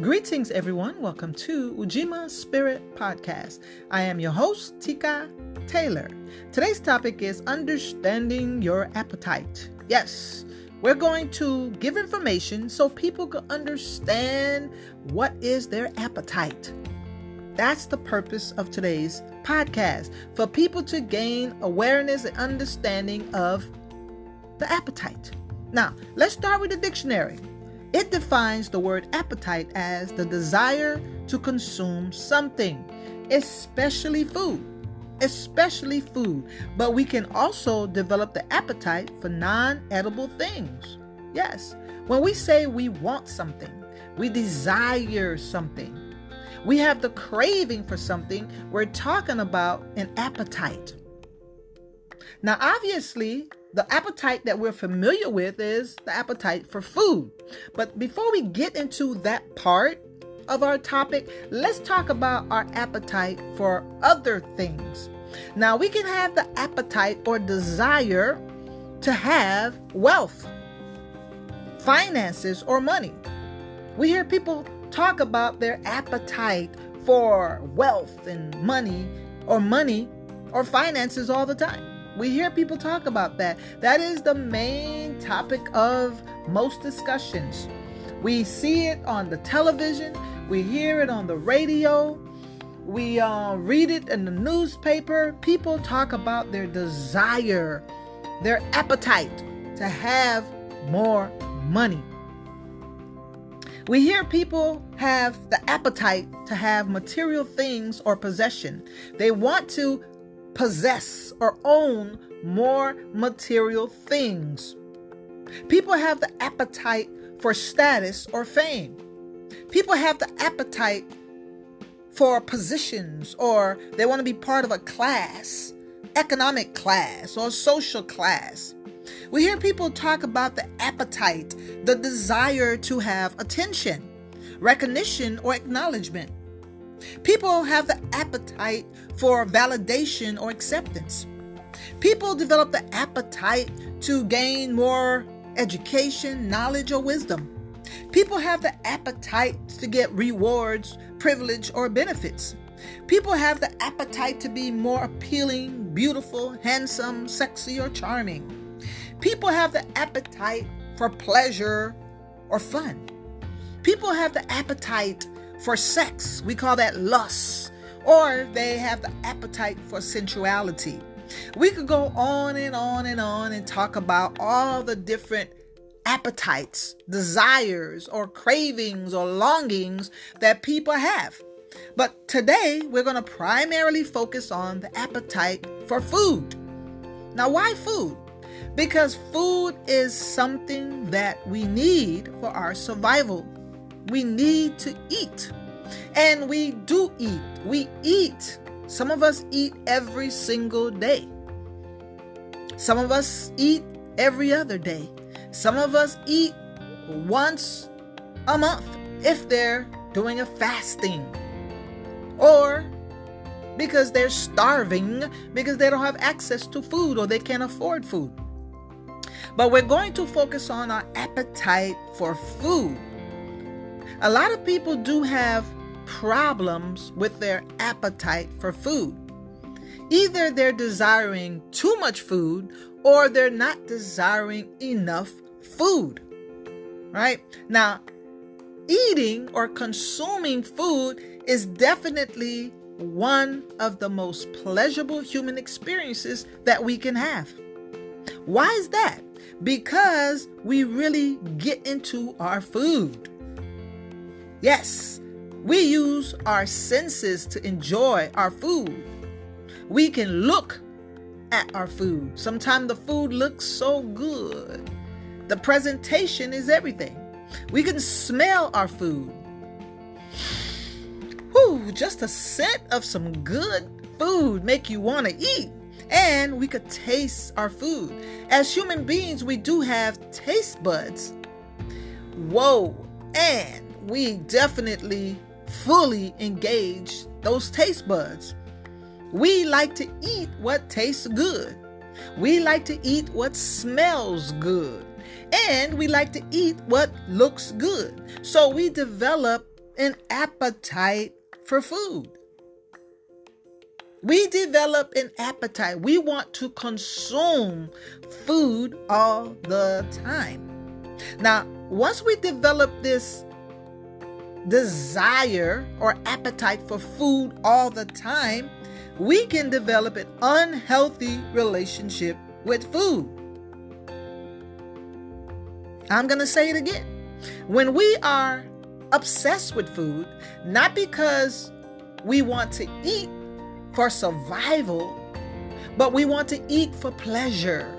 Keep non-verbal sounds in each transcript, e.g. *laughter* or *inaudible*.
Greetings, everyone. Welcome to Ujima Spirit Podcast. I am your host, Tika Taylor. Today's topic is understanding your appetite. Yes, we're going to give information so people can understand what is their appetite. That's the purpose of today's podcast for people to gain awareness and understanding of the appetite. Now, let's start with the dictionary. It defines the word appetite as the desire to consume something, especially food. Especially food, but we can also develop the appetite for non edible things. Yes, when we say we want something, we desire something, we have the craving for something, we're talking about an appetite. Now, obviously, the appetite that we're familiar with is the appetite for food. But before we get into that part of our topic, let's talk about our appetite for other things. Now, we can have the appetite or desire to have wealth, finances, or money. We hear people talk about their appetite for wealth and money, or money, or finances all the time. We hear people talk about that. That is the main topic of most discussions. We see it on the television, we hear it on the radio, we uh, read it in the newspaper. People talk about their desire, their appetite to have more money. We hear people have the appetite to have material things or possession. They want to possess or own more material things. People have the appetite for status or fame. People have the appetite for positions or they want to be part of a class, economic class or social class. We hear people talk about the appetite, the desire to have attention, recognition, or acknowledgement. People have the appetite for validation or acceptance. People develop the appetite to gain more education, knowledge, or wisdom. People have the appetite to get rewards, privilege, or benefits. People have the appetite to be more appealing, beautiful, handsome, sexy, or charming. People have the appetite for pleasure or fun. People have the appetite for sex. We call that lust. Or they have the appetite for sensuality. We could go on and on and on and talk about all the different appetites, desires, or cravings or longings that people have. But today we're going to primarily focus on the appetite for food. Now, why food? Because food is something that we need for our survival. We need to eat. And we do eat. We eat. Some of us eat every single day. Some of us eat every other day. Some of us eat once a month if they're doing a fasting. Or because they're starving because they don't have access to food or they can't afford food. But we're going to focus on our appetite for food. A lot of people do have problems with their appetite for food. Either they're desiring too much food or they're not desiring enough food. Right? Now, eating or consuming food is definitely one of the most pleasurable human experiences that we can have. Why is that? Because we really get into our food. Yes, we use our senses to enjoy our food. We can look at our food. Sometimes the food looks so good. The presentation is everything. We can smell our food. Whew, just a scent of some good food make you want to eat. And we could taste our food. As human beings, we do have taste buds. Whoa. And we definitely fully engage those taste buds. We like to eat what tastes good. We like to eat what smells good. And we like to eat what looks good. So we develop an appetite for food. We develop an appetite. We want to consume food all the time. Now, once we develop this desire or appetite for food all the time, we can develop an unhealthy relationship with food. I'm going to say it again. When we are obsessed with food, not because we want to eat for survival, but we want to eat for pleasure.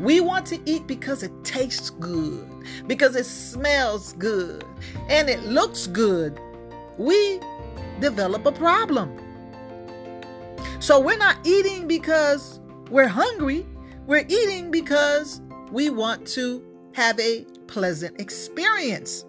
We want to eat because it tastes good, because it smells good, and it looks good. We develop a problem. So we're not eating because we're hungry, we're eating because we want to have a pleasant experience.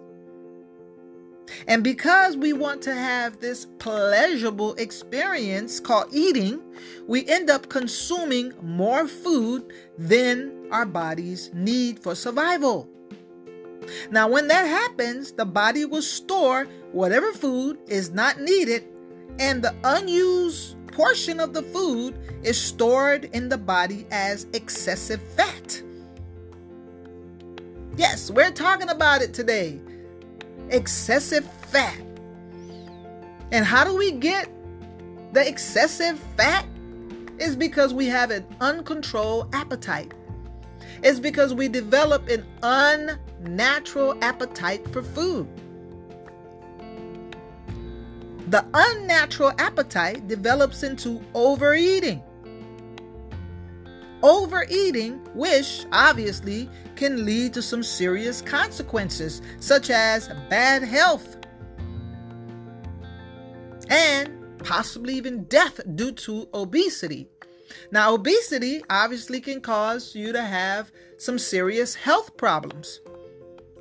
And because we want to have this pleasurable experience called eating, we end up consuming more food than our bodies need for survival. Now, when that happens, the body will store whatever food is not needed, and the unused portion of the food is stored in the body as excessive fat. Yes, we're talking about it today excessive fat. And how do we get the excessive fat? Is because we have an uncontrolled appetite. It's because we develop an unnatural appetite for food. The unnatural appetite develops into overeating. Overeating, which obviously can lead to some serious consequences, such as bad health and possibly even death due to obesity. Now, obesity obviously can cause you to have some serious health problems.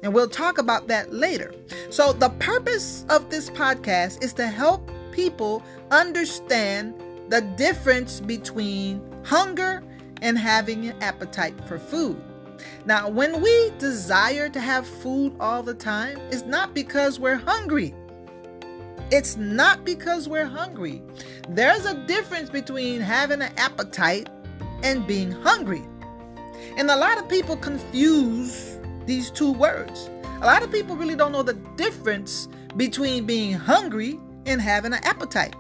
And we'll talk about that later. So, the purpose of this podcast is to help people understand the difference between hunger and having an appetite for food. Now, when we desire to have food all the time, it's not because we're hungry. It's not because we're hungry. There's a difference between having an appetite and being hungry. And a lot of people confuse these two words. A lot of people really don't know the difference between being hungry and having an appetite.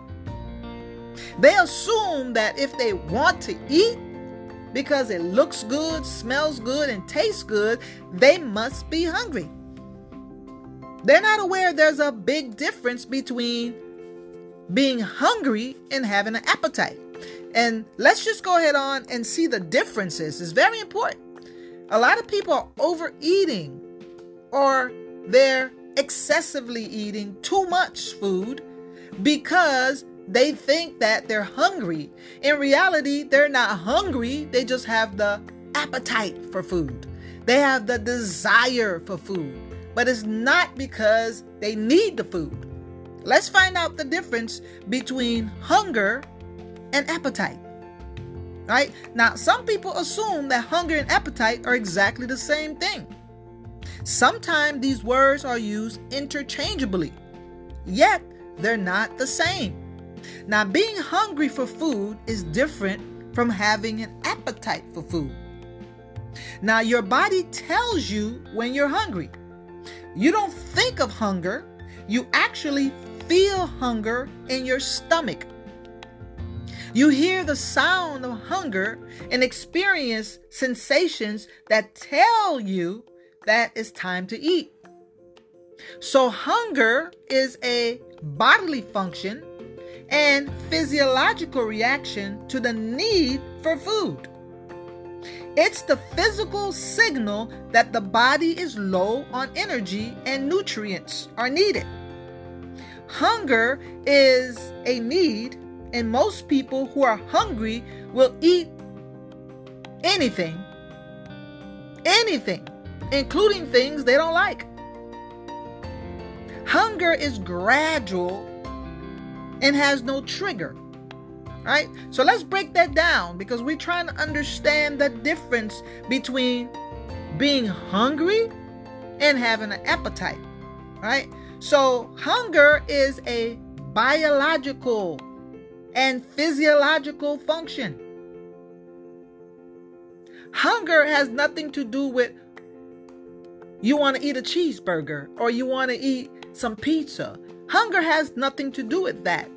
They assume that if they want to eat, because it looks good, smells good, and tastes good, they must be hungry. They're not aware there's a big difference between being hungry and having an appetite. And let's just go ahead on and see the differences. It's very important. A lot of people are overeating or they're excessively eating too much food because they think that they're hungry. In reality, they're not hungry, they just have the appetite for food. They have the desire for food, but it's not because they need the food. Let's find out the difference between hunger and appetite. Right? Now, some people assume that hunger and appetite are exactly the same thing. Sometimes these words are used interchangeably, yet they're not the same. Now, being hungry for food is different from having an appetite for food. Now, your body tells you when you're hungry. You don't think of hunger, you actually feel hunger in your stomach. You hear the sound of hunger and experience sensations that tell you that it's time to eat. So, hunger is a bodily function and physiological reaction to the need for food. It's the physical signal that the body is low on energy and nutrients are needed. Hunger is a need, and most people who are hungry will eat anything, anything, including things they don't like. Hunger is gradual and has no trigger. Right? So let's break that down because we're trying to understand the difference between being hungry and having an appetite. Right? So, hunger is a biological and physiological function. Hunger has nothing to do with you want to eat a cheeseburger or you want to eat some pizza. Hunger has nothing to do with that.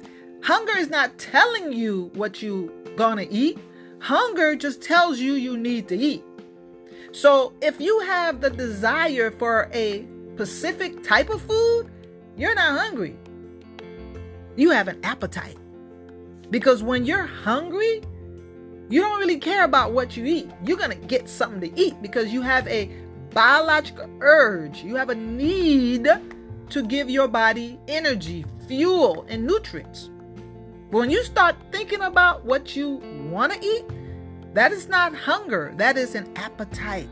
Hunger is not telling you what you gonna eat. Hunger just tells you you need to eat. So if you have the desire for a specific type of food, you're not hungry. You have an appetite. Because when you're hungry, you don't really care about what you eat. You're going to get something to eat because you have a biological urge. You have a need to give your body energy, fuel, and nutrients. But when you start thinking about what you want to eat, that is not hunger, that is an appetite.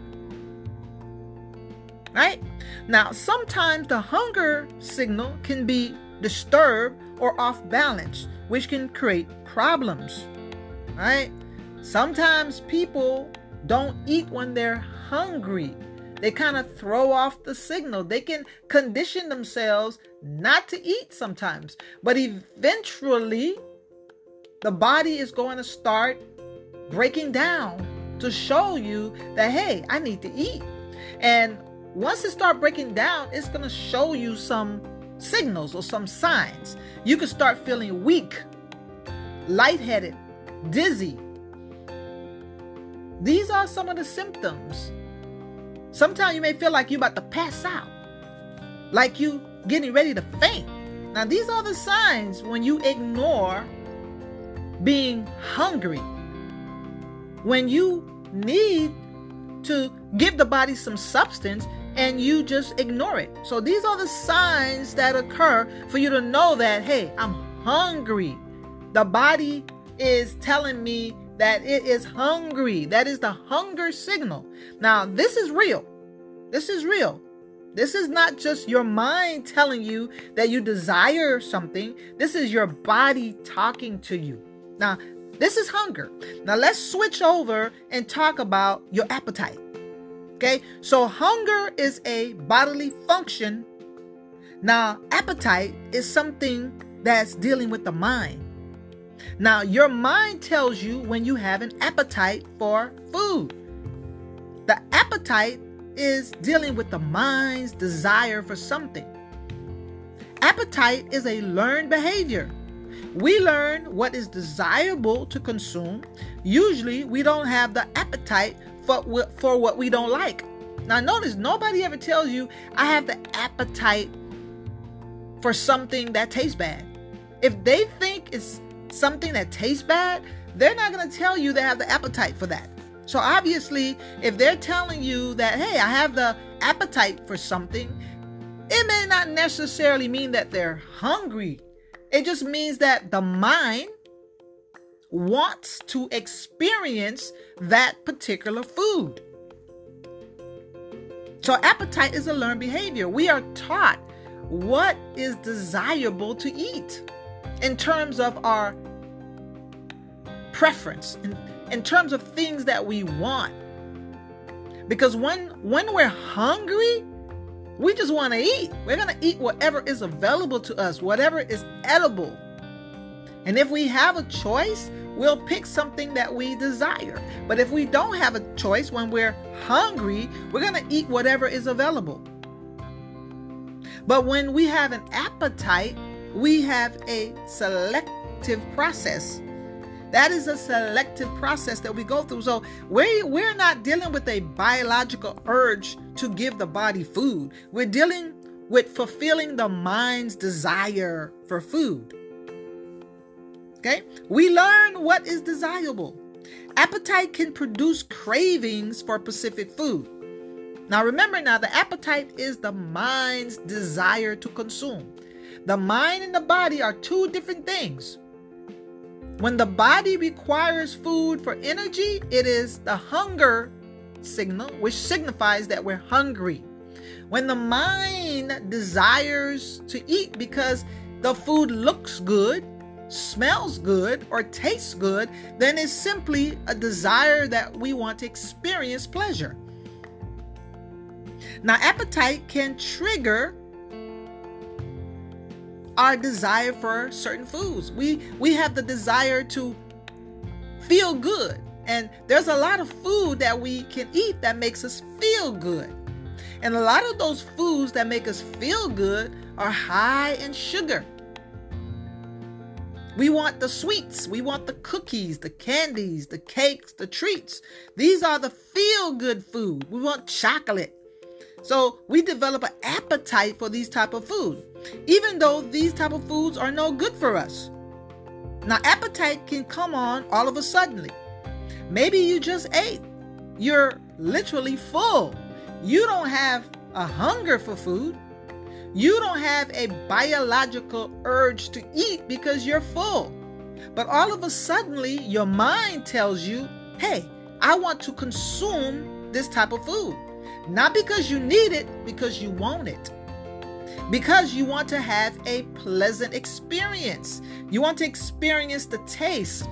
Right? Now, sometimes the hunger signal can be disturbed or off balance, which can create problems. Right? Sometimes people don't eat when they're hungry. They kind of throw off the signal. They can condition themselves not to eat sometimes. But eventually, the body is going to start breaking down to show you that, hey, I need to eat. And once it start breaking down, it's going to show you some signals or some signs. You can start feeling weak, lightheaded, dizzy. These are some of the symptoms. Sometimes you may feel like you're about to pass out, like you getting ready to faint. Now, these are the signs when you ignore being hungry. When you need to give the body some substance and you just ignore it. So these are the signs that occur for you to know that, hey, I'm hungry. The body is telling me that it is hungry. That is the hunger signal. Now, this is real. This is real. This is not just your mind telling you that you desire something. This is your body talking to you. Now, this is hunger. Now, let's switch over and talk about your appetite. Okay, so hunger is a bodily function. Now, appetite is something that's dealing with the mind. Now, your mind tells you when you have an appetite for food. The appetite is dealing with the mind's desire for something. Appetite is a learned behavior. We learn what is desirable to consume. Usually, we don't have the appetite for, for what we don't like. Now, notice nobody ever tells you, I have the appetite for something that tastes bad. If they think it's something that tastes bad, they're not going to tell you they have the appetite for that. So, obviously, if they're telling you that, hey, I have the appetite for something, it may not necessarily mean that they're hungry. It just means that the mind wants to experience that particular food. So, appetite is a learned behavior. We are taught what is desirable to eat in terms of our preference, in, in terms of things that we want. Because when when we're hungry, we just want to eat. We're going to eat whatever is available to us, whatever is edible. And if we have a choice, we'll pick something that we desire. But if we don't have a choice when we're hungry, we're going to eat whatever is available. But when we have an appetite, we have a selective process. That is a selective process that we go through. So we, we're not dealing with a biological urge to give the body food. We're dealing with fulfilling the mind's desire for food. Okay? We learn what is desirable. Appetite can produce cravings for specific food. Now remember now the appetite is the mind's desire to consume. The mind and the body are two different things. When the body requires food for energy, it is the hunger signal, which signifies that we're hungry. When the mind desires to eat because the food looks good, smells good or tastes good, then it's simply a desire that we want to experience pleasure. Now, appetite can trigger our desire for certain foods. We we have the desire to feel good. And there's a lot of food that we can eat that makes us feel good. And a lot of those foods that make us feel good are high in sugar. We want the sweets, we want the cookies, the candies, the cakes, the treats. These are the feel good food. We want chocolate. So we develop an appetite for these type of food, even though these type of foods are no good for us. Now, appetite can come on all of a sudden. Maybe you just ate. You're literally full. You don't have a hunger for food. You don't have a biological urge to eat because you're full. But all of a sudden, your mind tells you, hey, I want to consume this type of food. Not because you need it, because you want it because you want to have a pleasant experience. You want to experience the taste,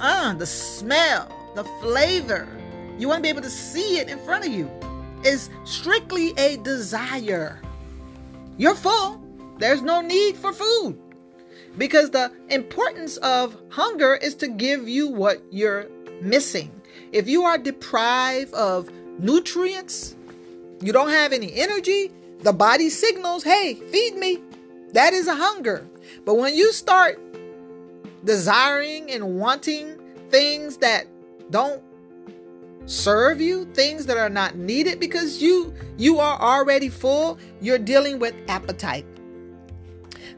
uh, the smell, the flavor. You want to be able to see it in front of you. It's strictly a desire. You're full. There's no need for food. Because the importance of hunger is to give you what you're missing. If you are deprived of nutrients, you don't have any energy, the body signals, hey, feed me. That is a hunger. But when you start desiring and wanting things that don't serve you, things that are not needed because you you are already full, you're dealing with appetite.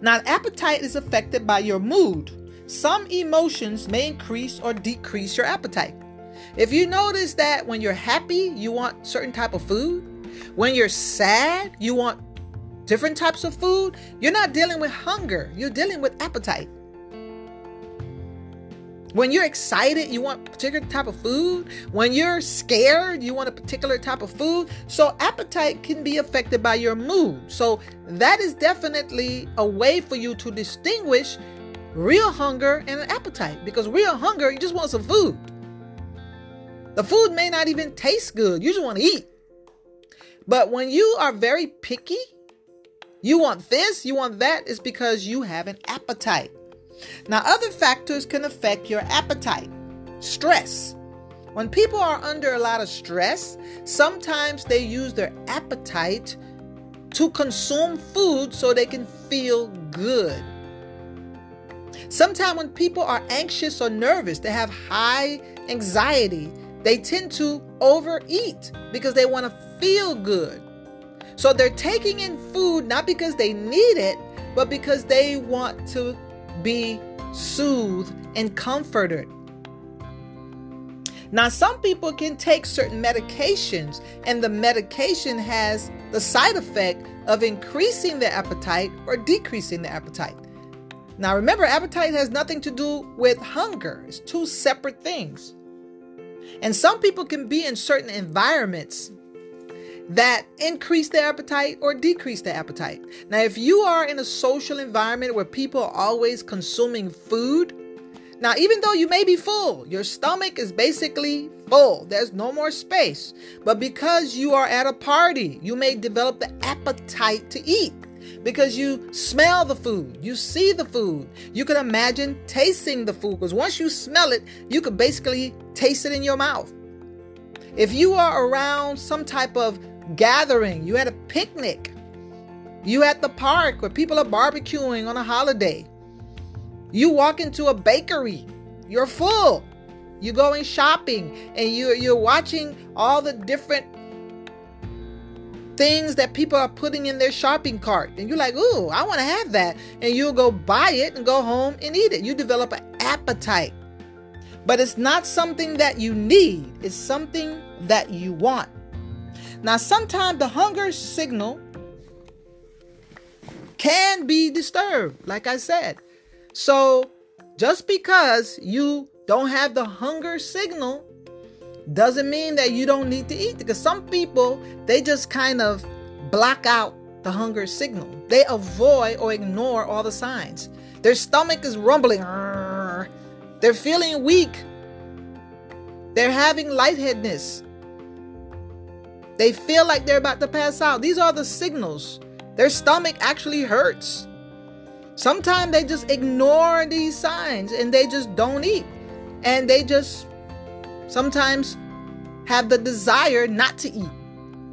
Now, appetite is affected by your mood. Some emotions may increase or decrease your appetite. If you notice that when you're happy, you want certain type of food, when you're sad, you want different types of food. You're not dealing with hunger, you're dealing with appetite. When you're excited, you want a particular type of food. When you're scared, you want a particular type of food. So, appetite can be affected by your mood. So, that is definitely a way for you to distinguish real hunger and an appetite because real hunger, you just want some food. The food may not even taste good, you just want to eat. But when you are very picky, you want this, you want that, it's because you have an appetite. Now, other factors can affect your appetite. Stress. When people are under a lot of stress, sometimes they use their appetite to consume food so they can feel good. Sometimes when people are anxious or nervous, they have high anxiety, they tend to overeat because they want to feel good. So they're taking in food not because they need it, but because they want to be soothed and comforted. Now, some people can take certain medications, and the medication has the side effect of increasing the appetite or decreasing the appetite. Now, remember, appetite has nothing to do with hunger, it's two separate things. And some people can be in certain environments that increase their appetite or decrease their appetite. Now, if you are in a social environment where people are always consuming food, now, even though you may be full, your stomach is basically full, there's no more space. But because you are at a party, you may develop the appetite to eat because you smell the food, you see the food, you can imagine tasting the food because once you smell it, you can basically taste it in your mouth. If you are around some type of gathering, you at a picnic, you at the park where people are barbecuing on a holiday, you walk into a bakery, you're full. You're going shopping and you're, you're watching all the different things that people are putting in their shopping cart. And you're like, ooh, I want to have that. And you'll go buy it and go home and eat it. You develop an appetite. But it's not something that you need, it's something that you want. Now, sometimes the hunger signal can be disturbed, like I said. So, just because you don't have the hunger signal doesn't mean that you don't need to eat because some people they just kind of block out the hunger signal. They avoid or ignore all the signs. Their stomach is rumbling. They're feeling weak. They're having lightheadedness. They feel like they're about to pass out. These are the signals. Their stomach actually hurts. Sometimes they just ignore these signs and they just don't eat. And they just sometimes have the desire not to eat.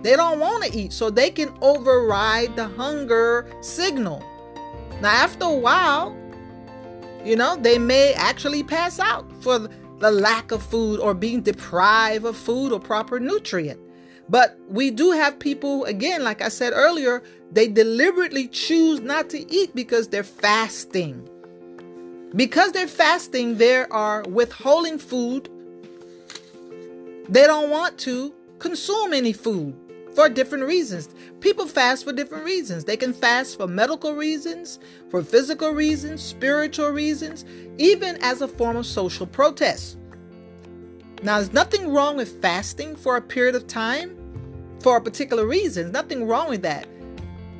They don't want to eat, so they can override the hunger signal. Now, after a while, you know, they may actually pass out for the lack of food or being deprived of food or proper nutrient. But we do have people, again, like I said earlier, they deliberately choose not to eat because they're fasting. Because they're fasting, they are withholding food. They don't want to consume any food for different reasons. People fast for different reasons. They can fast for medical reasons, for physical reasons, spiritual reasons, even as a form of social protest. Now, there's nothing wrong with fasting for a period of time for a particular reason. Nothing wrong with that.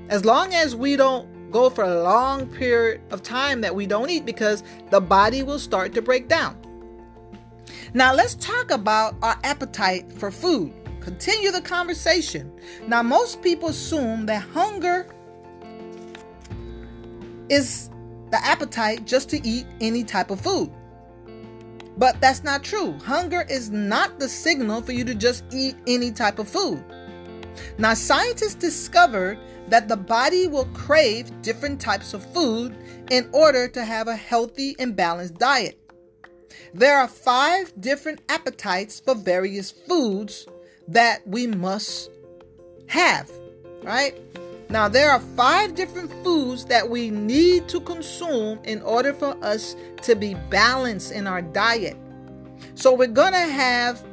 As long as we don't go for a long period of time that we don't eat because the body will start to break down. Now, let's talk about our appetite for food. Continue the conversation. Now, most people assume that hunger is the appetite just to eat any type of food. But that's not true. Hunger is not the signal for you to just eat any type of food. Now, scientists discovered that the body will crave different types of food in order to have a healthy and balanced diet. There are five different appetites for various foods that we must have, right? Now, there are five different foods that we need to consume in order for us to be balanced in our diet. So, we're going to have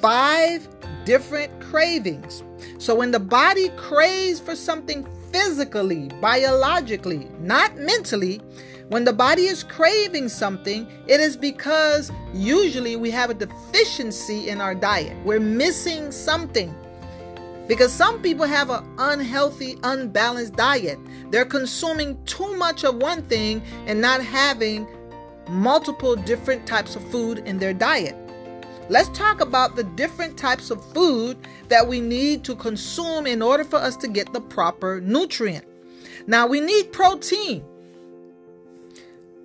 five different cravings. So, when the body craves for something physically, biologically, not mentally, when the body is craving something, it is because usually we have a deficiency in our diet. We're missing something. Because some people have an unhealthy, unbalanced diet. They're consuming too much of one thing and not having multiple different types of food in their diet. Let's talk about the different types of food that we need to consume in order for us to get the proper nutrient. Now, we need protein.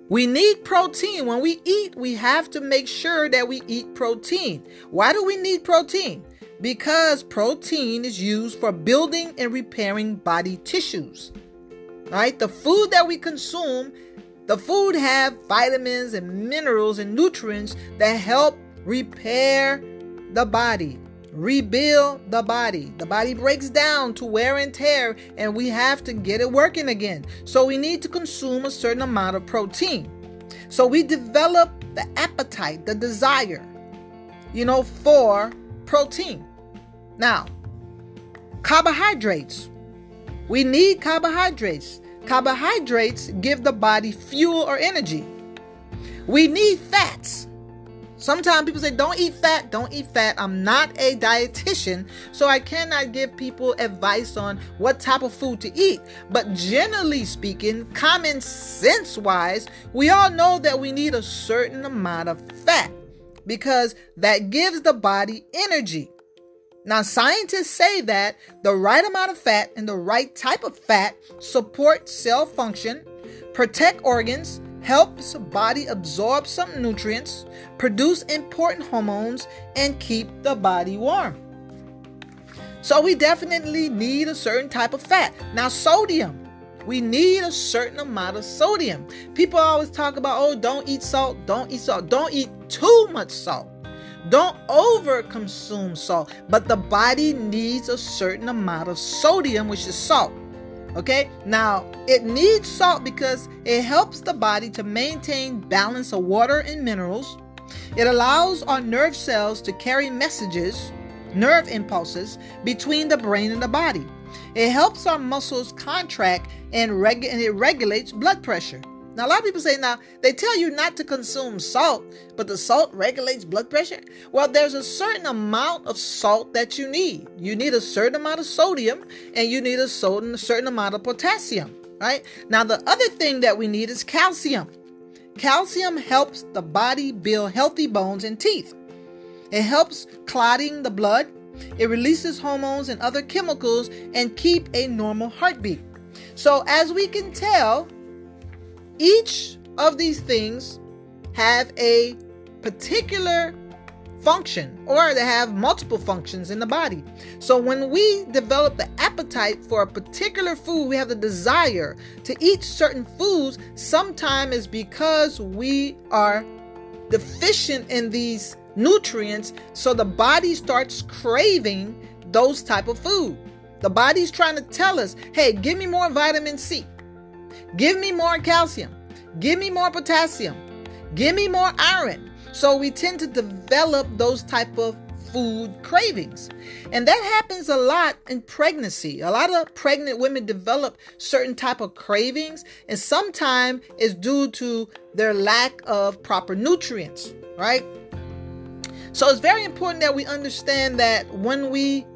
We need protein. When we eat, we have to make sure that we eat protein. Why do we need protein? Because protein is used for building and repairing body tissues. Right? The food that we consume, the food have vitamins and minerals and nutrients that help repair the body, rebuild the body. The body breaks down to wear and tear, and we have to get it working again. So we need to consume a certain amount of protein. So we develop the appetite, the desire, you know, for protein. Now, carbohydrates. We need carbohydrates. Carbohydrates give the body fuel or energy. We need fats. Sometimes people say, don't eat fat, don't eat fat. I'm not a dietitian, so I cannot give people advice on what type of food to eat. But generally speaking, common sense wise, we all know that we need a certain amount of fat because that gives the body energy. Now, scientists say that the right amount of fat and the right type of fat support cell function, protect organs, helps body absorb some nutrients, produce important hormones, and keep the body warm. So we definitely need a certain type of fat. Now, sodium. We need a certain amount of sodium. People always talk about, oh, don't eat salt, don't eat salt, don't eat too much salt. Don't over consume salt, but the body needs a certain amount of sodium, which is salt. Okay, now it needs salt because it helps the body to maintain balance of water and minerals. It allows our nerve cells to carry messages, nerve impulses, between the brain and the body. It helps our muscles contract and, and it regulates blood pressure. Now, a lot of people say now they tell you not to consume salt, but the salt regulates blood pressure. Well, there's a certain amount of salt that you need. You need a certain amount of sodium and you need a certain, certain amount of potassium, right? Now, the other thing that we need is calcium. Calcium helps the body build healthy bones and teeth. It helps clotting the blood. It releases hormones and other chemicals and keep a normal heartbeat. So, as we can tell, each of these things have a particular function or they have multiple functions in the body. So when we develop the appetite for a particular food, we have the desire to eat certain foods, sometimes is because we are deficient in these nutrients so the body starts craving those type of food. The body's trying to tell us, "Hey, give me more vitamin C. Give me more calcium. Give me more potassium. Give me more iron." So we tend to develop those type of food cravings. And that happens a lot in pregnancy. A lot of pregnant women develop certain type of cravings and sometimes it's due to their lack of proper nutrients, right? So it's very important that we understand that when we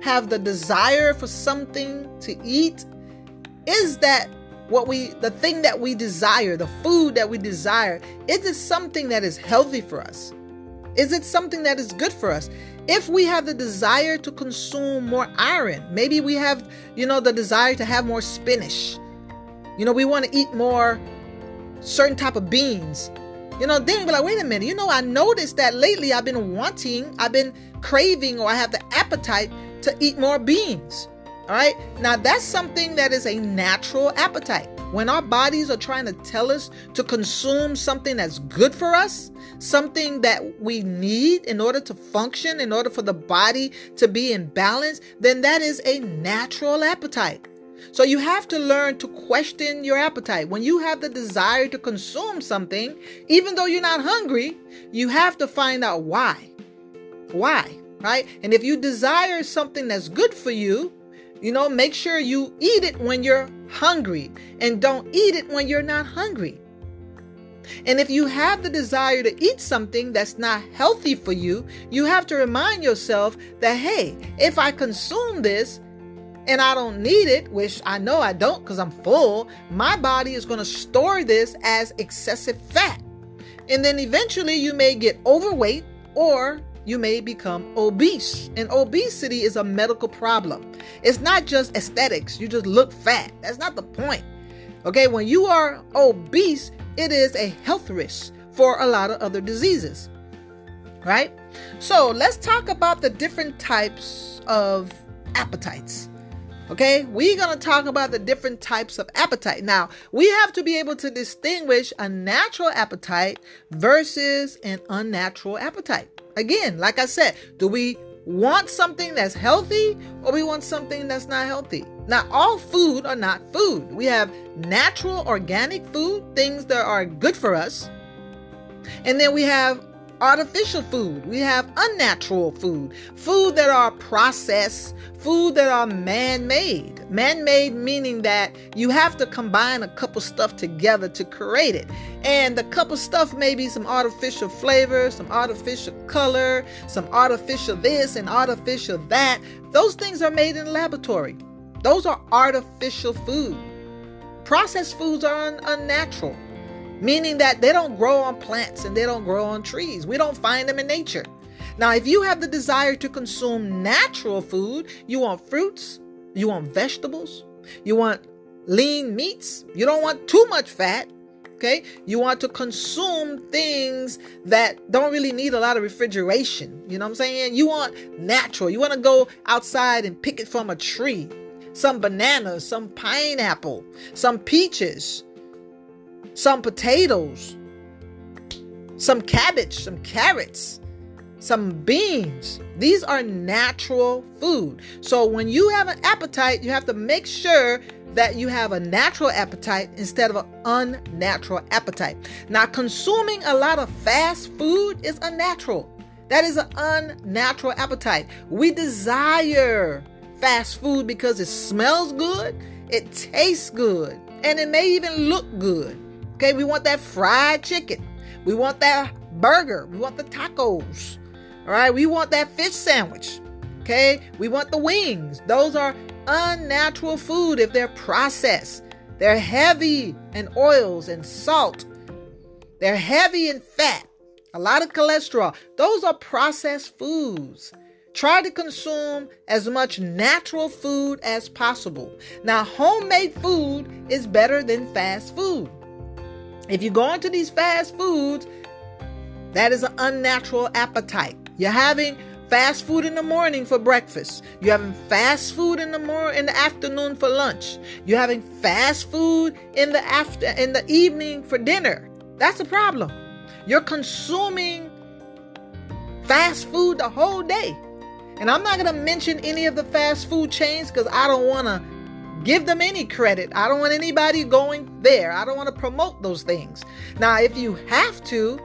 have the desire for something to eat is that what we the thing that we desire the food that we desire is it something that is healthy for us? Is it something that is good for us? If we have the desire to consume more iron maybe we have you know the desire to have more spinach. You know we want to eat more certain type of beans. You know then be like wait a minute. You know i noticed that lately i've been wanting i've been craving or i have the appetite to eat more beans all right. Now, that's something that is a natural appetite. When our bodies are trying to tell us to consume something that's good for us, something that we need in order to function, in order for the body to be in balance, then that is a natural appetite. So you have to learn to question your appetite. When you have the desire to consume something, even though you're not hungry, you have to find out why. Why? Right? And if you desire something that's good for you, you know, make sure you eat it when you're hungry and don't eat it when you're not hungry. And if you have the desire to eat something that's not healthy for you, you have to remind yourself that, hey, if I consume this and I don't need it, which I know I don't because I'm full, my body is going to store this as excessive fat. And then eventually you may get overweight or you may become obese. And obesity is a medical problem. It's not just aesthetics, you just look fat. That's not the point. Okay, when you are obese, it is a health risk for a lot of other diseases. Right? So let's talk about the different types of appetites. Okay, we're going to talk about the different types of appetite. Now, we have to be able to distinguish a natural appetite versus an unnatural appetite. Again, like I said, do we want something that's healthy or we want something that's not healthy? Now, all food are not food. We have natural organic food, things that are good for us. And then we have artificial food. We have unnatural food, food that are processed, food that are man made. Man made meaning that you have to combine a couple stuff together to create it. And the couple stuff may be some artificial flavor, some artificial color, some artificial this and artificial that. Those things are made in the laboratory. Those are artificial food. Processed foods are un- unnatural meaning that they don't grow on plants and they don't grow on trees. We don't find them in nature. Now, if you have the desire to consume natural food, you want fruits, you want vegetables, you want lean meats, you don't want too much fat. Okay, you want to consume things that don't really need a lot of refrigeration. You know what I'm saying? You want natural. You want to go outside and pick it from a tree. Some bananas, some pineapple, some peaches, some potatoes, some cabbage, some carrots, some beans. These are natural food. So when you have an appetite, you have to make sure that you have a natural appetite instead of an unnatural appetite. Now, consuming a lot of fast food is unnatural. That is an unnatural appetite. We desire fast food because it smells good, it tastes good, and it may even look good. Okay, we want that fried chicken. We want that burger. We want the tacos. All right, we want that fish sandwich. Okay, we want the wings. Those are unnatural food if they're processed. They're heavy in oils and salt. They're heavy in fat, a lot of cholesterol. Those are processed foods. Try to consume as much natural food as possible. Now, homemade food is better than fast food. If you go into these fast foods, that is an unnatural appetite. You're having fast food in the morning for breakfast. You're having fast food in the mor- in the afternoon for lunch. You're having fast food in the after in the evening for dinner. That's a problem. You're consuming fast food the whole day. And I'm not going to mention any of the fast food chains cuz I don't want to give them any credit. I don't want anybody going there. I don't want to promote those things. Now, if you have to,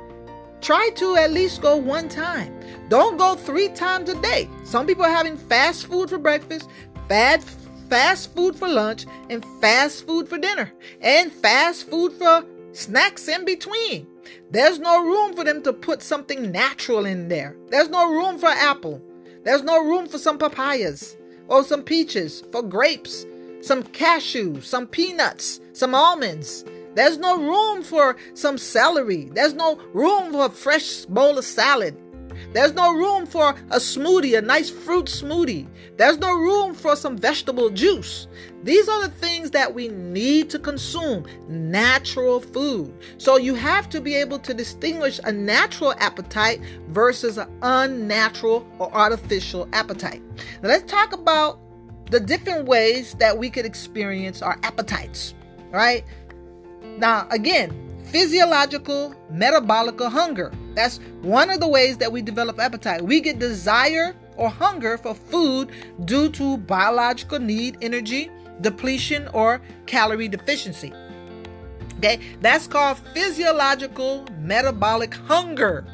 try to at least go one time. Don't go three times a day. Some people are having fast food for breakfast, fast fast food for lunch, and fast food for dinner, and fast food for snacks in between. There's no room for them to put something natural in there. There's no room for apple. There's no room for some papayas or some peaches, for grapes, some cashews, some peanuts, some almonds. There's no room for some celery. There's no room for a fresh bowl of salad. There's no room for a smoothie, a nice fruit smoothie. There's no room for some vegetable juice. These are the things that we need to consume natural food. So you have to be able to distinguish a natural appetite versus an unnatural or artificial appetite. Now let's talk about the different ways that we could experience our appetites, right? Now, again, physiological metabolic hunger. That's one of the ways that we develop appetite. We get desire or hunger for food due to biological need, energy depletion, or calorie deficiency. Okay, that's called physiological metabolic hunger,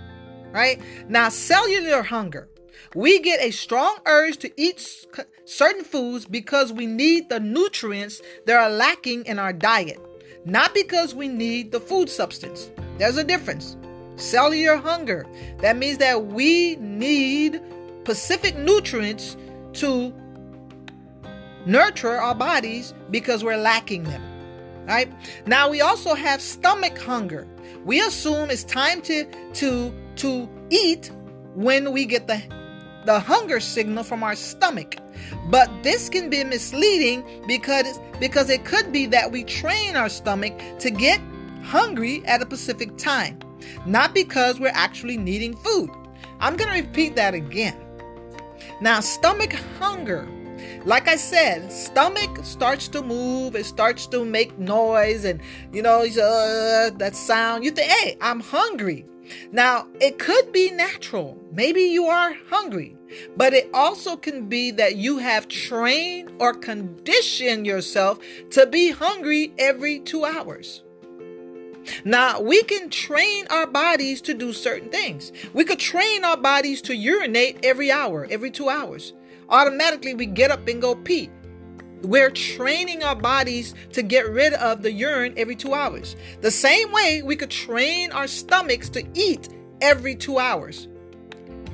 right? Now, cellular hunger. We get a strong urge to eat certain foods because we need the nutrients that are lacking in our diet not because we need the food substance. There's a difference. Cellular hunger. That means that we need specific nutrients to nurture our bodies because we're lacking them. Right? Now we also have stomach hunger. We assume it's time to to to eat when we get the the hunger signal from our stomach. But this can be misleading because because it could be that we train our stomach to get hungry at a specific time, not because we're actually needing food. I'm going to repeat that again. Now, stomach hunger like I said, stomach starts to move, it starts to make noise, and you know, uh, that sound. You think, hey, I'm hungry. Now, it could be natural. Maybe you are hungry, but it also can be that you have trained or conditioned yourself to be hungry every two hours. Now, we can train our bodies to do certain things. We could train our bodies to urinate every hour, every two hours. Automatically, we get up and go pee. We're training our bodies to get rid of the urine every two hours. The same way we could train our stomachs to eat every two hours.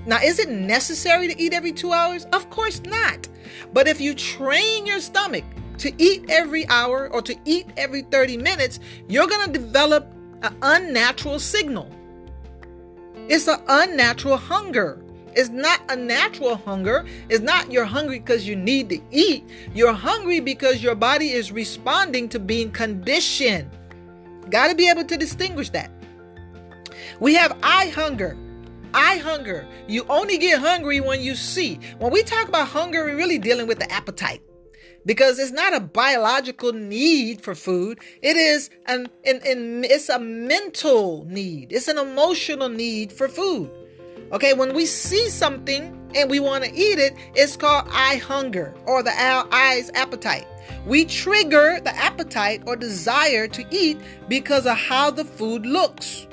Now, is it necessary to eat every two hours? Of course not. But if you train your stomach to eat every hour or to eat every 30 minutes, you're going to develop an unnatural signal. It's an unnatural hunger. It's not a natural hunger. It's not you're hungry because you need to eat. You're hungry because your body is responding to being conditioned. Got to be able to distinguish that. We have eye hunger. Eye hunger. You only get hungry when you see. When we talk about hunger, we're really dealing with the appetite because it's not a biological need for food. It is an, an, an it's a mental need. It's an emotional need for food. Okay, when we see something and we want to eat it, it's called eye hunger or the eye's appetite. We trigger the appetite or desire to eat because of how the food looks,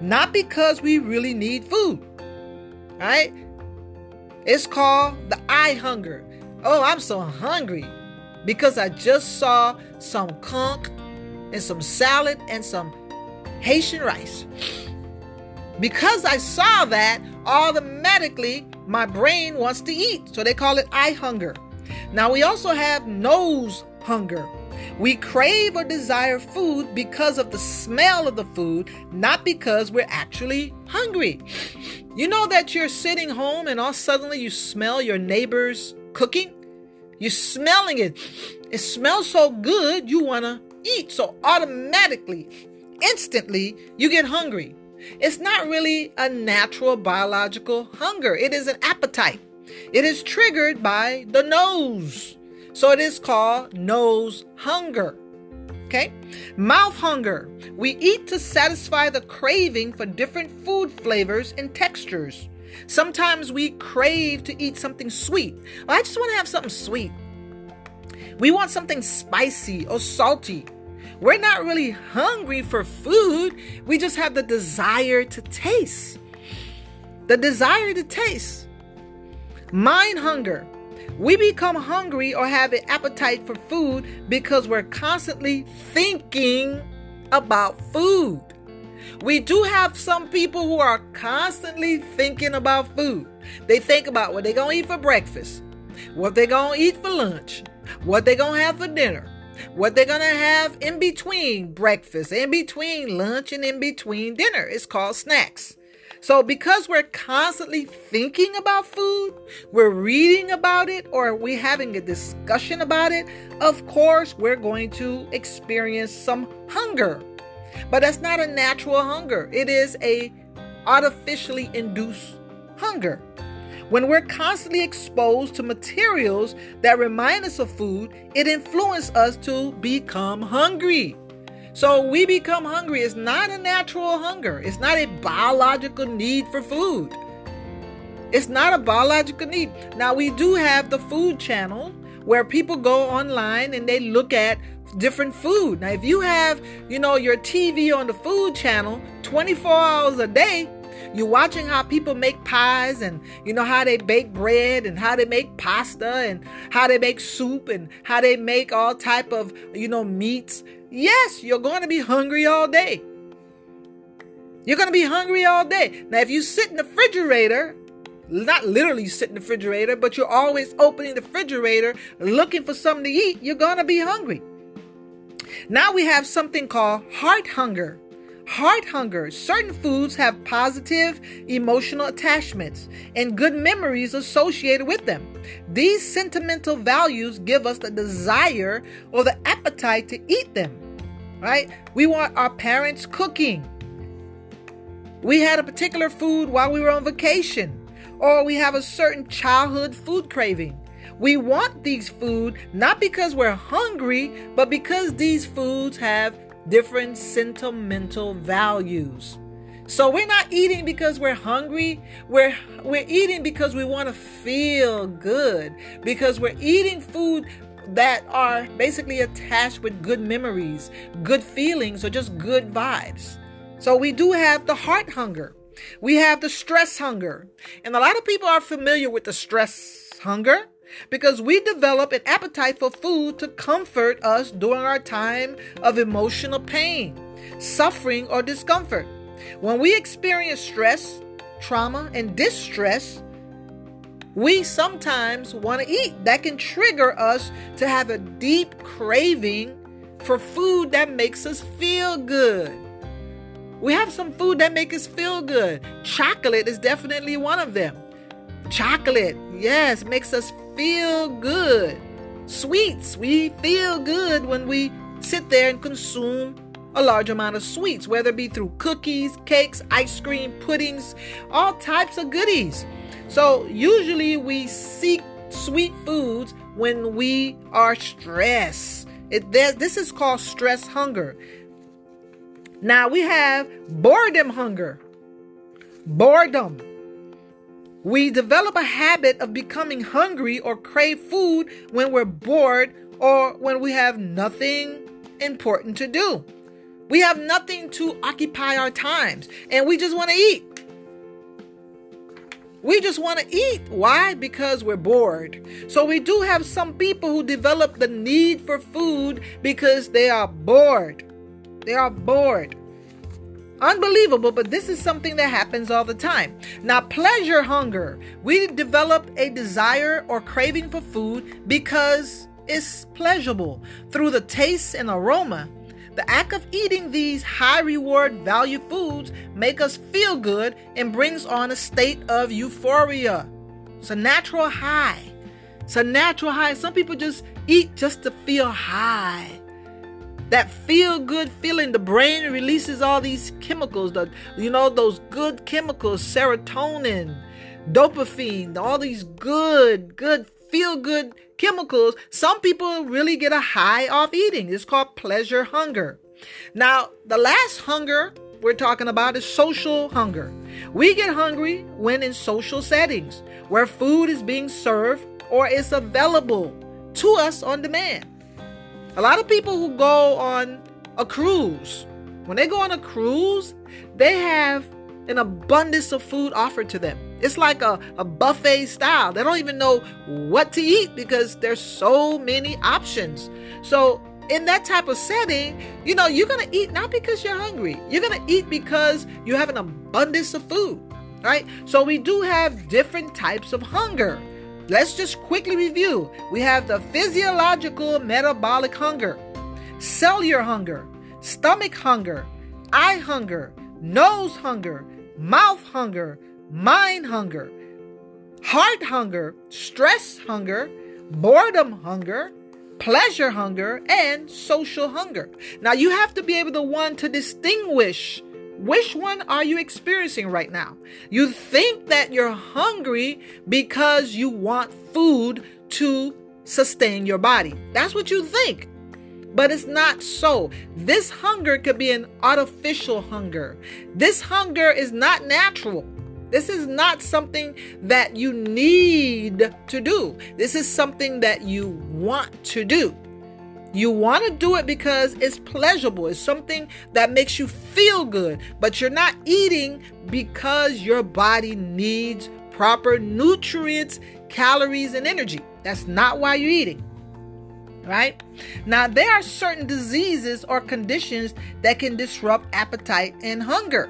not because we really need food. Right? It's called the eye hunger. Oh, I'm so hungry because I just saw some conch and some salad and some Haitian rice. Because I saw that, automatically my brain wants to eat. So they call it eye hunger. Now we also have nose hunger. We crave or desire food because of the smell of the food, not because we're actually hungry. You know that you're sitting home and all suddenly you smell your neighbor's cooking? You're smelling it. It smells so good, you want to eat. So automatically, instantly you get hungry. It's not really a natural biological hunger, it is an appetite. It is triggered by the nose. So it is called nose hunger. Okay? Mouth hunger. We eat to satisfy the craving for different food flavors and textures. Sometimes we crave to eat something sweet. Well, I just want to have something sweet. We want something spicy or salty. We're not really hungry for food, we just have the desire to taste. The desire to taste. Mind hunger. We become hungry or have an appetite for food because we're constantly thinking about food. We do have some people who are constantly thinking about food. They think about what they're going to eat for breakfast, what they're going to eat for lunch, what they're going to have for dinner, what they're going to have in between breakfast, in between lunch, and in between dinner. It's called snacks. So, because we're constantly thinking about food, we're reading about it, or we're having a discussion about it, of course, we're going to experience some hunger. But that's not a natural hunger. It is a artificially induced hunger. When we're constantly exposed to materials that remind us of food, it influences us to become hungry. So we become hungry. It's not a natural hunger. It's not a biological need for food. It's not a biological need. Now we do have the food channel where people go online and they look at different food. Now, if you have, you know, your TV on the food channel 24 hours a day, you're watching how people make pies and you know how they bake bread and how they make pasta and how they make soup and how they make all type of, you know, meats. Yes, you're going to be hungry all day. You're going to be hungry all day. Now, if you sit in the refrigerator not literally sit in the refrigerator, but you're always opening the refrigerator looking for something to eat, you're gonna be hungry. Now we have something called heart hunger. Heart hunger. Certain foods have positive emotional attachments and good memories associated with them. These sentimental values give us the desire or the appetite to eat them. Right? We want our parents cooking. We had a particular food while we were on vacation or we have a certain childhood food craving. We want these food not because we're hungry, but because these foods have different sentimental values. So we're not eating because we're hungry. We're we're eating because we want to feel good. Because we're eating food that are basically attached with good memories, good feelings, or just good vibes. So we do have the heart hunger. We have the stress hunger. And a lot of people are familiar with the stress hunger because we develop an appetite for food to comfort us during our time of emotional pain, suffering, or discomfort. When we experience stress, trauma, and distress, we sometimes want to eat. That can trigger us to have a deep craving for food that makes us feel good. We have some food that makes us feel good. Chocolate is definitely one of them. Chocolate, yes, makes us feel good. Sweets, we feel good when we sit there and consume a large amount of sweets, whether it be through cookies, cakes, ice cream, puddings, all types of goodies. So usually we seek sweet foods when we are stressed. It, this is called stress hunger. Now we have boredom hunger. Boredom. We develop a habit of becoming hungry or crave food when we're bored or when we have nothing important to do. We have nothing to occupy our times and we just want to eat. We just want to eat. Why? Because we're bored. So we do have some people who develop the need for food because they are bored. They are bored. Unbelievable, but this is something that happens all the time. Now, pleasure hunger. We develop a desire or craving for food because it's pleasurable through the taste and aroma. The act of eating these high reward value foods make us feel good and brings on a state of euphoria. It's a natural high. It's a natural high. Some people just eat just to feel high. That feel good feeling. The brain releases all these chemicals, the you know those good chemicals, serotonin, dopamine, all these good, good feel good chemicals. Some people really get a high off eating. It's called pleasure hunger. Now, the last hunger we're talking about is social hunger. We get hungry when in social settings where food is being served or is available to us on demand. A lot of people who go on a cruise, when they go on a cruise, they have an abundance of food offered to them. It's like a, a buffet style. They don't even know what to eat because there's so many options. So in that type of setting, you know, you're going to eat not because you're hungry. You're going to eat because you have an abundance of food, right? So we do have different types of hunger. Let's just quickly review. We have the physiological metabolic hunger, cellular hunger, stomach hunger, eye hunger, nose hunger, mouth hunger, mind hunger, heart hunger, stress hunger, boredom hunger, pleasure hunger, and social hunger. Now you have to be able to one to distinguish which one are you experiencing right now? You think that you're hungry because you want food to sustain your body. That's what you think. But it's not so. This hunger could be an artificial hunger. This hunger is not natural. This is not something that you need to do. This is something that you want to do. You want to do it because it's pleasurable. It's something that makes you feel good, but you're not eating because your body needs proper nutrients, calories, and energy. That's not why you're eating. Right? Now, there are certain diseases or conditions that can disrupt appetite and hunger.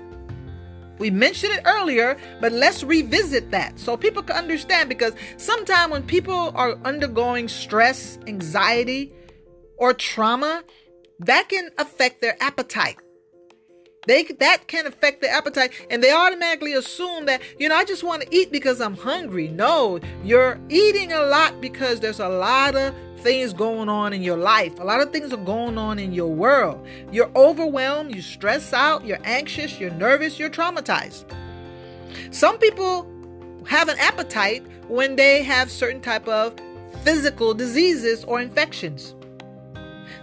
We mentioned it earlier, but let's revisit that so people can understand because sometimes when people are undergoing stress, anxiety, or trauma, that can affect their appetite. They that can affect their appetite, and they automatically assume that you know I just want to eat because I'm hungry. No, you're eating a lot because there's a lot of things going on in your life. A lot of things are going on in your world. You're overwhelmed, you stress out, you're anxious, you're nervous, you're traumatized. Some people have an appetite when they have certain type of physical diseases or infections.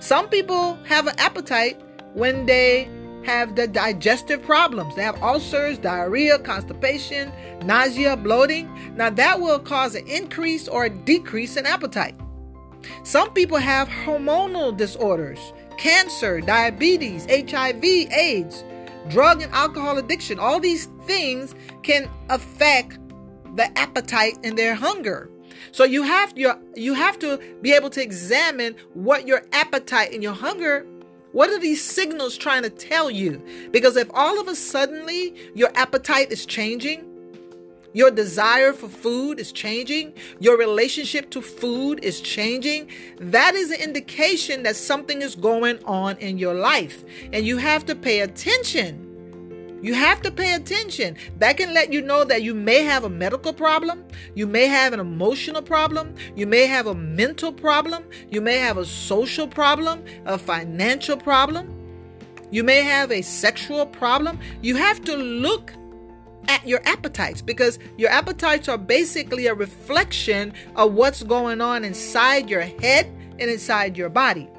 Some people have an appetite when they have the digestive problems. They have ulcers, diarrhea, constipation, nausea, bloating. Now, that will cause an increase or a decrease in appetite. Some people have hormonal disorders, cancer, diabetes, HIV, AIDS, drug and alcohol addiction. All these things can affect the appetite and their hunger. So you have you you have to be able to examine what your appetite and your hunger what are these signals trying to tell you? Because if all of a suddenly your appetite is changing, your desire for food is changing. Your relationship to food is changing. That is an indication that something is going on in your life. And you have to pay attention. You have to pay attention. That can let you know that you may have a medical problem. You may have an emotional problem. You may have a mental problem. You may have a social problem, a financial problem. You may have a sexual problem. You have to look at your appetites because your appetites are basically a reflection of what's going on inside your head and inside your body.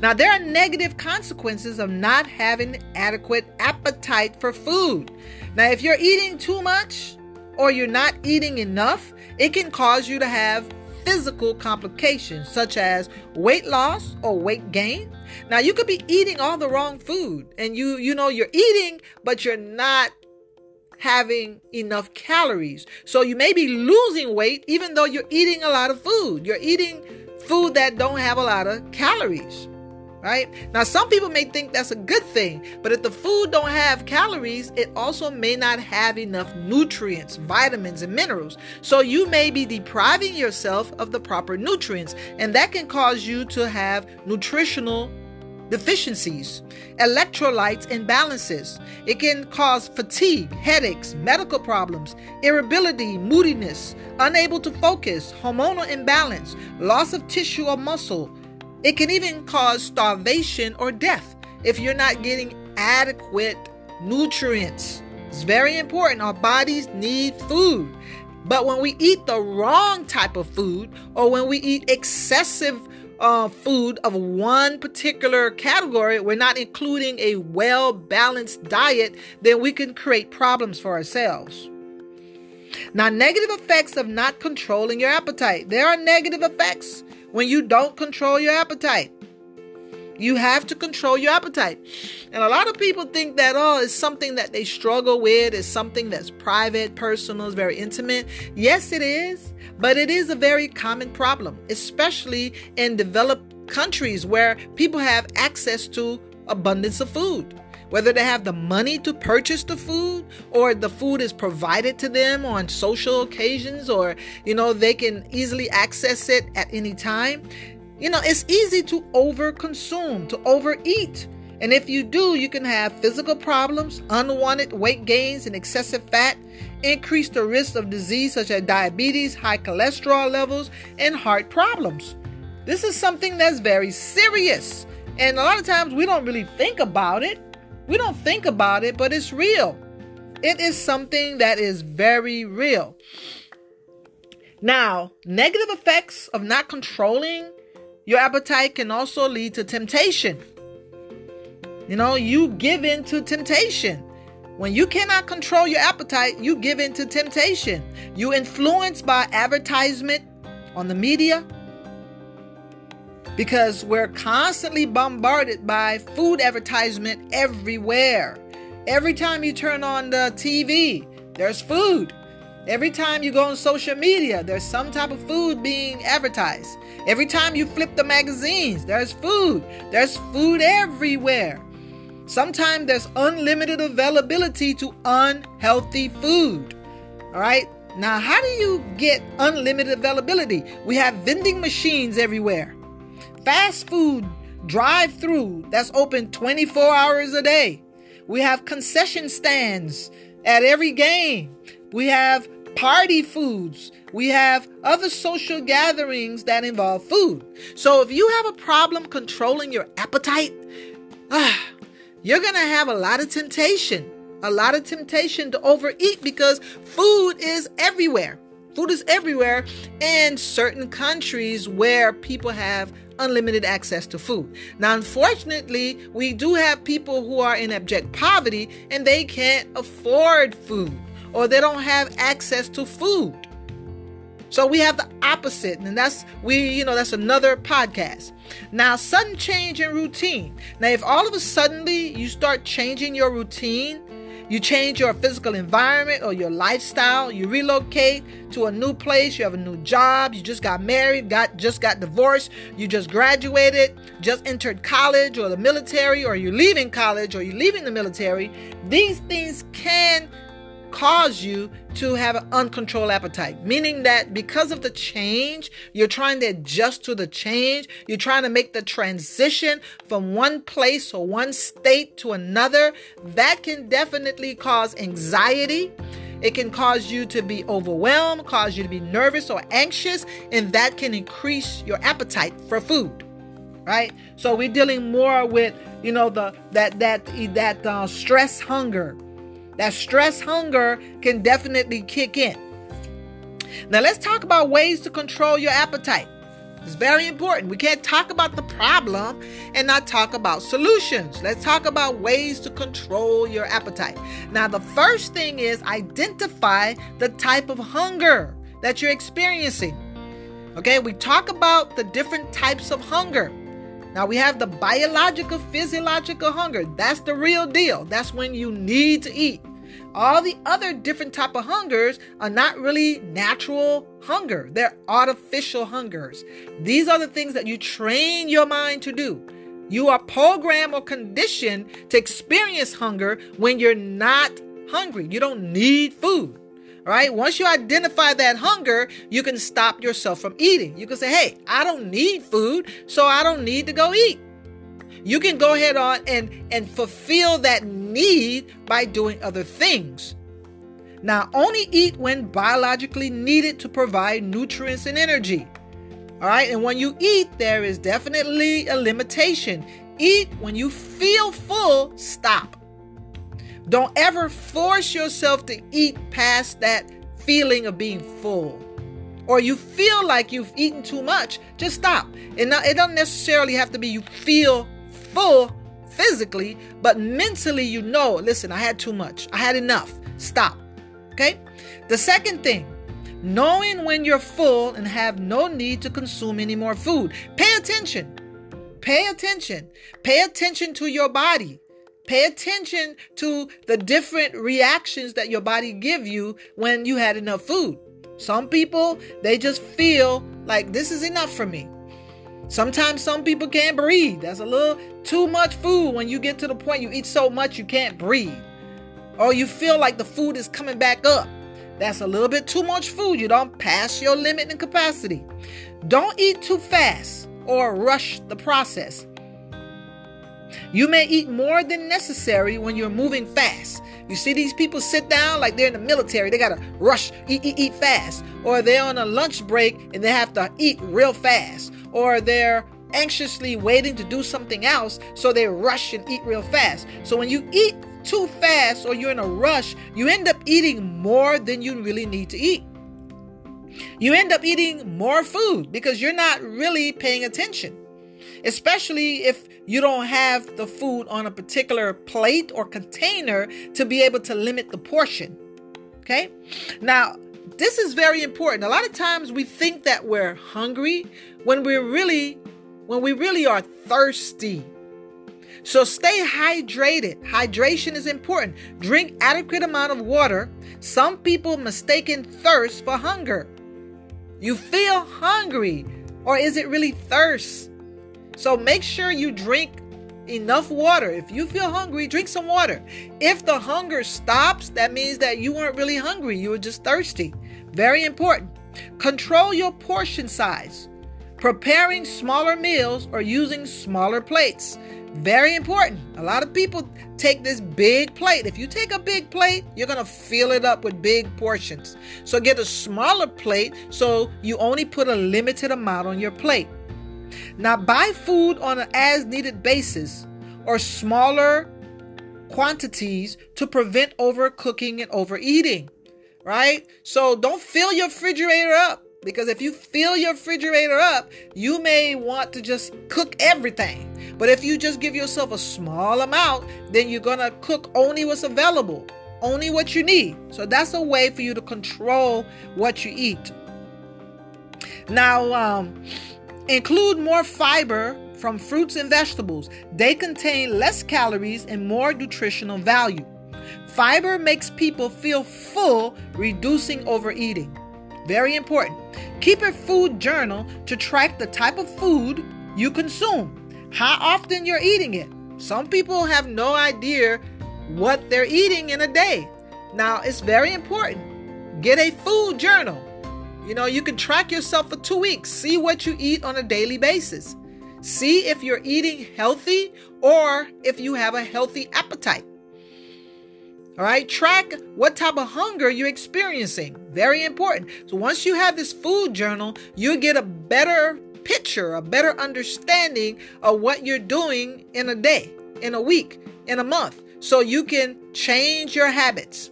Now, there are negative consequences of not having adequate appetite for food. Now, if you're eating too much or you're not eating enough, it can cause you to have physical complications such as weight loss or weight gain. Now, you could be eating all the wrong food and you you know you're eating but you're not having enough calories. So you may be losing weight even though you're eating a lot of food. You're eating food that don't have a lot of calories. Right? Now some people may think that's a good thing, but if the food don't have calories, it also may not have enough nutrients, vitamins and minerals. So you may be depriving yourself of the proper nutrients, and that can cause you to have nutritional deficiencies, electrolytes imbalances. It can cause fatigue, headaches, medical problems, irritability, moodiness, unable to focus, hormonal imbalance, loss of tissue or muscle, It can even cause starvation or death if you're not getting adequate nutrients. It's very important. Our bodies need food. But when we eat the wrong type of food or when we eat excessive uh, food of one particular category, we're not including a well balanced diet, then we can create problems for ourselves. Now, negative effects of not controlling your appetite. There are negative effects when you don't control your appetite. You have to control your appetite. And a lot of people think that, oh, it's something that they struggle with, it's something that's private, personal, is very intimate. Yes, it is, but it is a very common problem, especially in developed countries where people have access to abundance of food. Whether they have the money to purchase the food or the food is provided to them on social occasions or you know they can easily access it at any time you know it's easy to overconsume to overeat. And if you do you can have physical problems unwanted weight gains and excessive fat increase the risk of disease such as diabetes high cholesterol levels and heart problems this is something that's very serious and a lot of times we don't really think about it we don't think about it, but it's real. It is something that is very real. Now, negative effects of not controlling your appetite can also lead to temptation. You know, you give in to temptation. When you cannot control your appetite, you give in to temptation. You influenced by advertisement on the media, because we're constantly bombarded by food advertisement everywhere. Every time you turn on the TV, there's food. Every time you go on social media, there's some type of food being advertised. Every time you flip the magazines, there's food. There's food everywhere. Sometimes there's unlimited availability to unhealthy food. All right? Now, how do you get unlimited availability? We have vending machines everywhere fast food drive through that's open 24 hours a day. We have concession stands at every game. We have party foods. We have other social gatherings that involve food. So if you have a problem controlling your appetite, *sighs* ah, you're going to have a lot of temptation. A lot of temptation to overeat because food is everywhere. Food is everywhere in certain countries where people have unlimited access to food. Now, unfortunately, we do have people who are in abject poverty and they can't afford food or they don't have access to food. So we have the opposite, and that's we, you know, that's another podcast. Now, sudden change in routine. Now, if all of a suddenly you start changing your routine, you change your physical environment or your lifestyle. You relocate to a new place. You have a new job. You just got married, got just got divorced. You just graduated, just entered college or the military, or you're leaving college or you're leaving the military. These things can cause you to have an uncontrolled appetite, meaning that because of the change, you're trying to adjust to the change, you're trying to make the transition from one place or one state to another. That can definitely cause anxiety. It can cause you to be overwhelmed, cause you to be nervous or anxious, and that can increase your appetite for food. Right? So we're dealing more with, you know, the that that that uh, stress hunger that stress hunger can definitely kick in. Now, let's talk about ways to control your appetite. It's very important. We can't talk about the problem and not talk about solutions. Let's talk about ways to control your appetite. Now, the first thing is identify the type of hunger that you're experiencing. Okay, we talk about the different types of hunger. Now we have the biological, physiological hunger. That's the real deal. That's when you need to eat. All the other different type of hungers are not really natural hunger. They're artificial hungers. These are the things that you train your mind to do. You are programmed or conditioned to experience hunger when you're not hungry. You don't need food right? Once you identify that hunger, you can stop yourself from eating. You can say, hey, I don't need food, so I don't need to go eat. You can go ahead on and, and fulfill that need by doing other things. Now, only eat when biologically needed to provide nutrients and energy. All right. And when you eat, there is definitely a limitation. Eat when you feel full, stop. Don't ever force yourself to eat past that feeling of being full. Or you feel like you've eaten too much, just stop. And not, it doesn't necessarily have to be you feel full physically, but mentally you know, listen, I had too much. I had enough. Stop. Okay? The second thing, knowing when you're full and have no need to consume any more food. Pay attention. Pay attention. Pay attention to your body. Pay attention to the different reactions that your body give you when you had enough food. Some people, they just feel like this is enough for me. Sometimes some people can't breathe. That's a little too much food when you get to the point you eat so much you can't breathe. Or you feel like the food is coming back up. That's a little bit too much food. You don't pass your limit and capacity. Don't eat too fast or rush the process. You may eat more than necessary when you're moving fast. You see these people sit down like they're in the military. They gotta rush, eat, eat, eat fast. Or they're on a lunch break and they have to eat real fast. Or they're anxiously waiting to do something else, so they rush and eat real fast. So when you eat too fast or you're in a rush, you end up eating more than you really need to eat. You end up eating more food because you're not really paying attention especially if you don't have the food on a particular plate or container to be able to limit the portion. Okay? Now, this is very important. A lot of times we think that we're hungry when we're really when we really are thirsty. So stay hydrated. Hydration is important. Drink adequate amount of water. Some people mistaken thirst for hunger. You feel hungry or is it really thirst? So make sure you drink enough water. If you feel hungry, drink some water. If the hunger stops, that means that you weren't really hungry, you were just thirsty. Very important. Control your portion size. Preparing smaller meals or using smaller plates. Very important. A lot of people take this big plate. If you take a big plate, you're going to fill it up with big portions. So get a smaller plate so you only put a limited amount on your plate. Now, buy food on an as needed basis or smaller quantities to prevent overcooking and overeating, right? So don't fill your refrigerator up because if you fill your refrigerator up, you may want to just cook everything. But if you just give yourself a small amount, then you're to cook only what's available, only what you need. So that's a way for you to control what you eat. Now, um, Include more fiber from fruits and vegetables. They contain less calories and more nutritional value. Fiber makes people feel full, reducing overeating. Very important. Keep a food journal to track the type of food you consume, how often you're eating it. Some people have no idea what they're eating in a day. Now, it's very important. Get a food journal. You know, you can track yourself for two weeks, see what you eat on a daily basis. See if you're eating healthy or if you have a healthy appetite. All right, track what type of hunger you're experiencing. Very important. So once you have this food journal, you get a better picture, a better understanding of what you're doing in a day, in a week, in a month, so you can change your habits.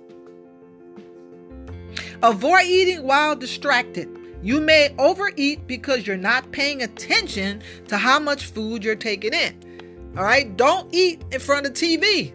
Avoid eating while distracted. You may overeat because you're not paying attention to how much food you're taking in. All right, don't eat in front of TV.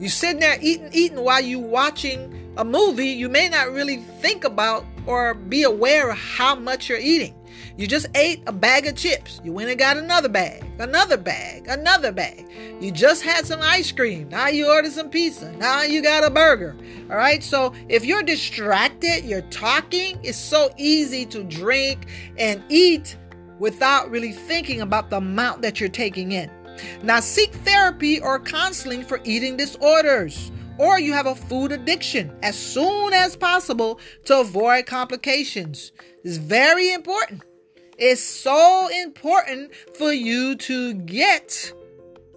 You're sitting there eating, eating while you're watching a movie. You may not really think about or be aware of how much you're eating. You just ate a bag of chips. You went and got another bag, another bag, another bag. You just had some ice cream. Now you ordered some pizza. Now you got a burger. All right. So if you're distracted, you're talking, it's so easy to drink and eat without really thinking about the amount that you're taking in. Now seek therapy or counseling for eating disorders or you have a food addiction as soon as possible to avoid complications. It's very important. It's so important for you to get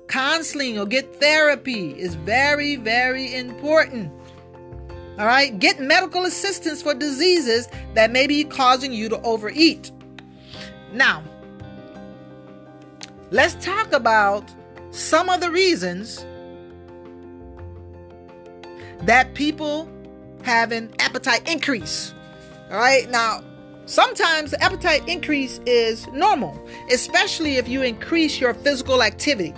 counseling or get therapy. It's very, very important. All right, get medical assistance for diseases that may be causing you to overeat. Now, let's talk about some of the reasons that people have an appetite increase. All right, now sometimes the appetite increase is normal, especially if you increase your physical activity.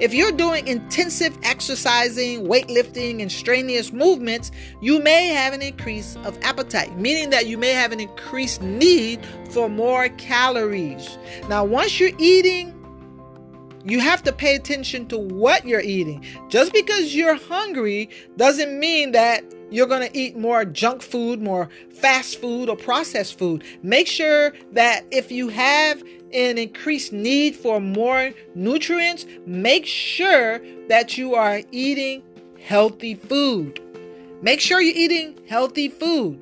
If you're doing intensive exercising, weightlifting, and strenuous movements, you may have an increase of appetite, meaning that you may have an increased need for more calories. Now, once you're eating, you have to pay attention to what you're eating. Just because you're hungry doesn't mean that you're going to eat more junk food, more fast food, or processed food. Make sure that if you have an increased need for more nutrients, make sure that you are eating healthy food. Make sure you're eating healthy food.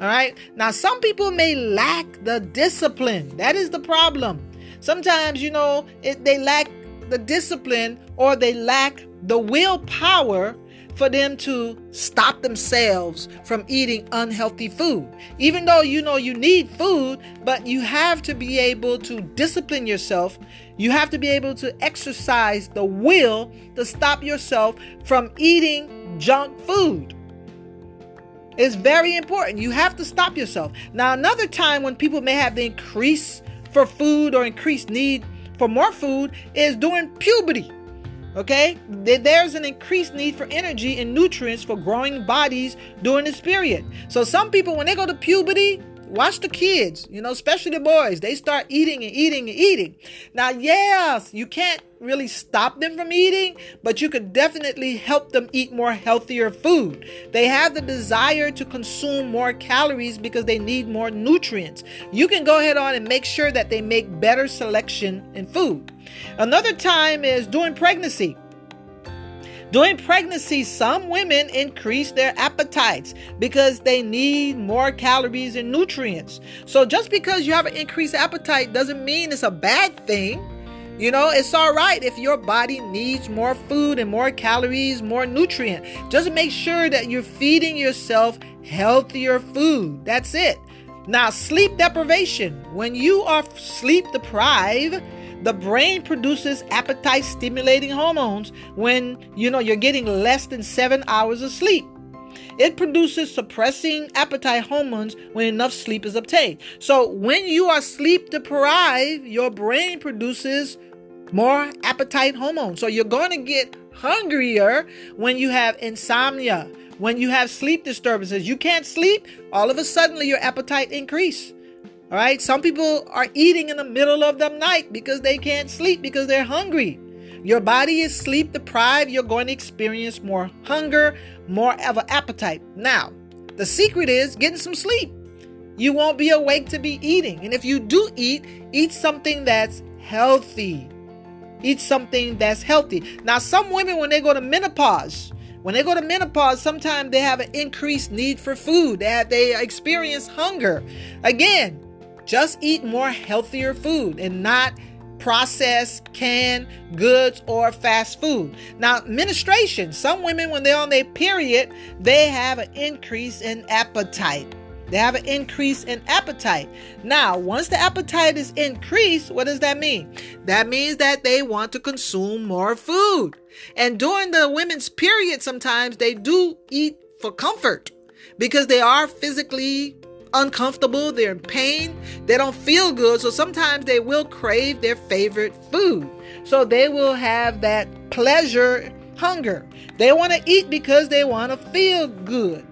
All right. Now, some people may lack the discipline. That is the problem. Sometimes, you know, it, they lack the discipline or they lack the willpower for them to stop themselves from eating unhealthy food. Even though you know you need food, but you have to be able to discipline yourself. You have to be able to exercise the will to stop yourself from eating junk food. It's very important. You have to stop yourself. Now, another time when people may have the increase for food or increased need for more food is during puberty. Okay? There's an increased need for energy and nutrients for growing bodies during this period. So some people, when they go to puberty, watch the kids, you know, especially the boys. They start eating and eating and eating. Now, yes, you can't really stop them from eating, but you could definitely help them eat more healthier food. They have the desire to consume more calories because they need more nutrients. You can go ahead on and make sure that they make better selection in food. Another time is during pregnancy. During pregnancy, some women increase their appetites because they need more calories and nutrients. So, just because you have an increased appetite doesn't mean it's a bad thing. You know, it's all right if your body needs more food and more calories, more nutrient. Just make sure that you're feeding yourself healthier food. That's it. Now, sleep deprivation. When you are sleep deprived, the brain produces appetite stimulating hormones when you know you're getting less than 7 hours of sleep. It produces suppressing appetite hormones when enough sleep is obtained. So, when you are sleep deprived, your brain produces more appetite hormones. So, you're going to get hungrier when you have insomnia, when you have sleep disturbances. You can't sleep, all of a sudden your appetite increase. All right. Some people are eating in the middle of the night because they can't sleep because they're hungry. Your body is sleep deprived. You're going to experience more hunger, more of an appetite. Now, the secret is getting some sleep. You won't be awake to be eating. And if you do eat, eat something that's healthy. Eat something that's healthy. Now, some women, when they go to menopause, when they go to menopause, sometimes they have an increased need for food. They, have, they experience hunger. Again, just eat more healthier food and not processed canned goods or fast food. Now, menstruation. Some women, when they're on their period, they have an increase in appetite. They have an increase in appetite. Now, once the appetite is increased, what does that mean? That means that they want to consume more food. And during the women's period, sometimes they do eat for comfort because they are physically uncomfortable, they're in pain, they don't feel good. So sometimes they will crave their favorite food. So they will have that pleasure hunger. They want to eat because they want to feel good.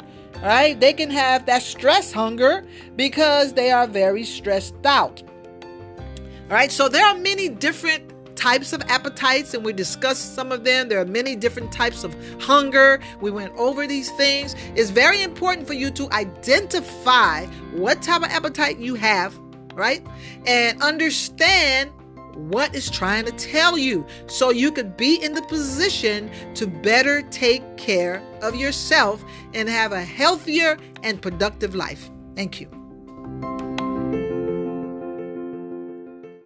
Right? They can have that stress hunger because they are very stressed out. All right? So there are many different types of appetites and we discussed some of them. There are many different types of hunger. We went over these things. It's very important for you to identify what type of appetite you have, right? And understand what is trying to tell you so you could be in the position to better take care of yourself and have a healthier and productive life. Thank you.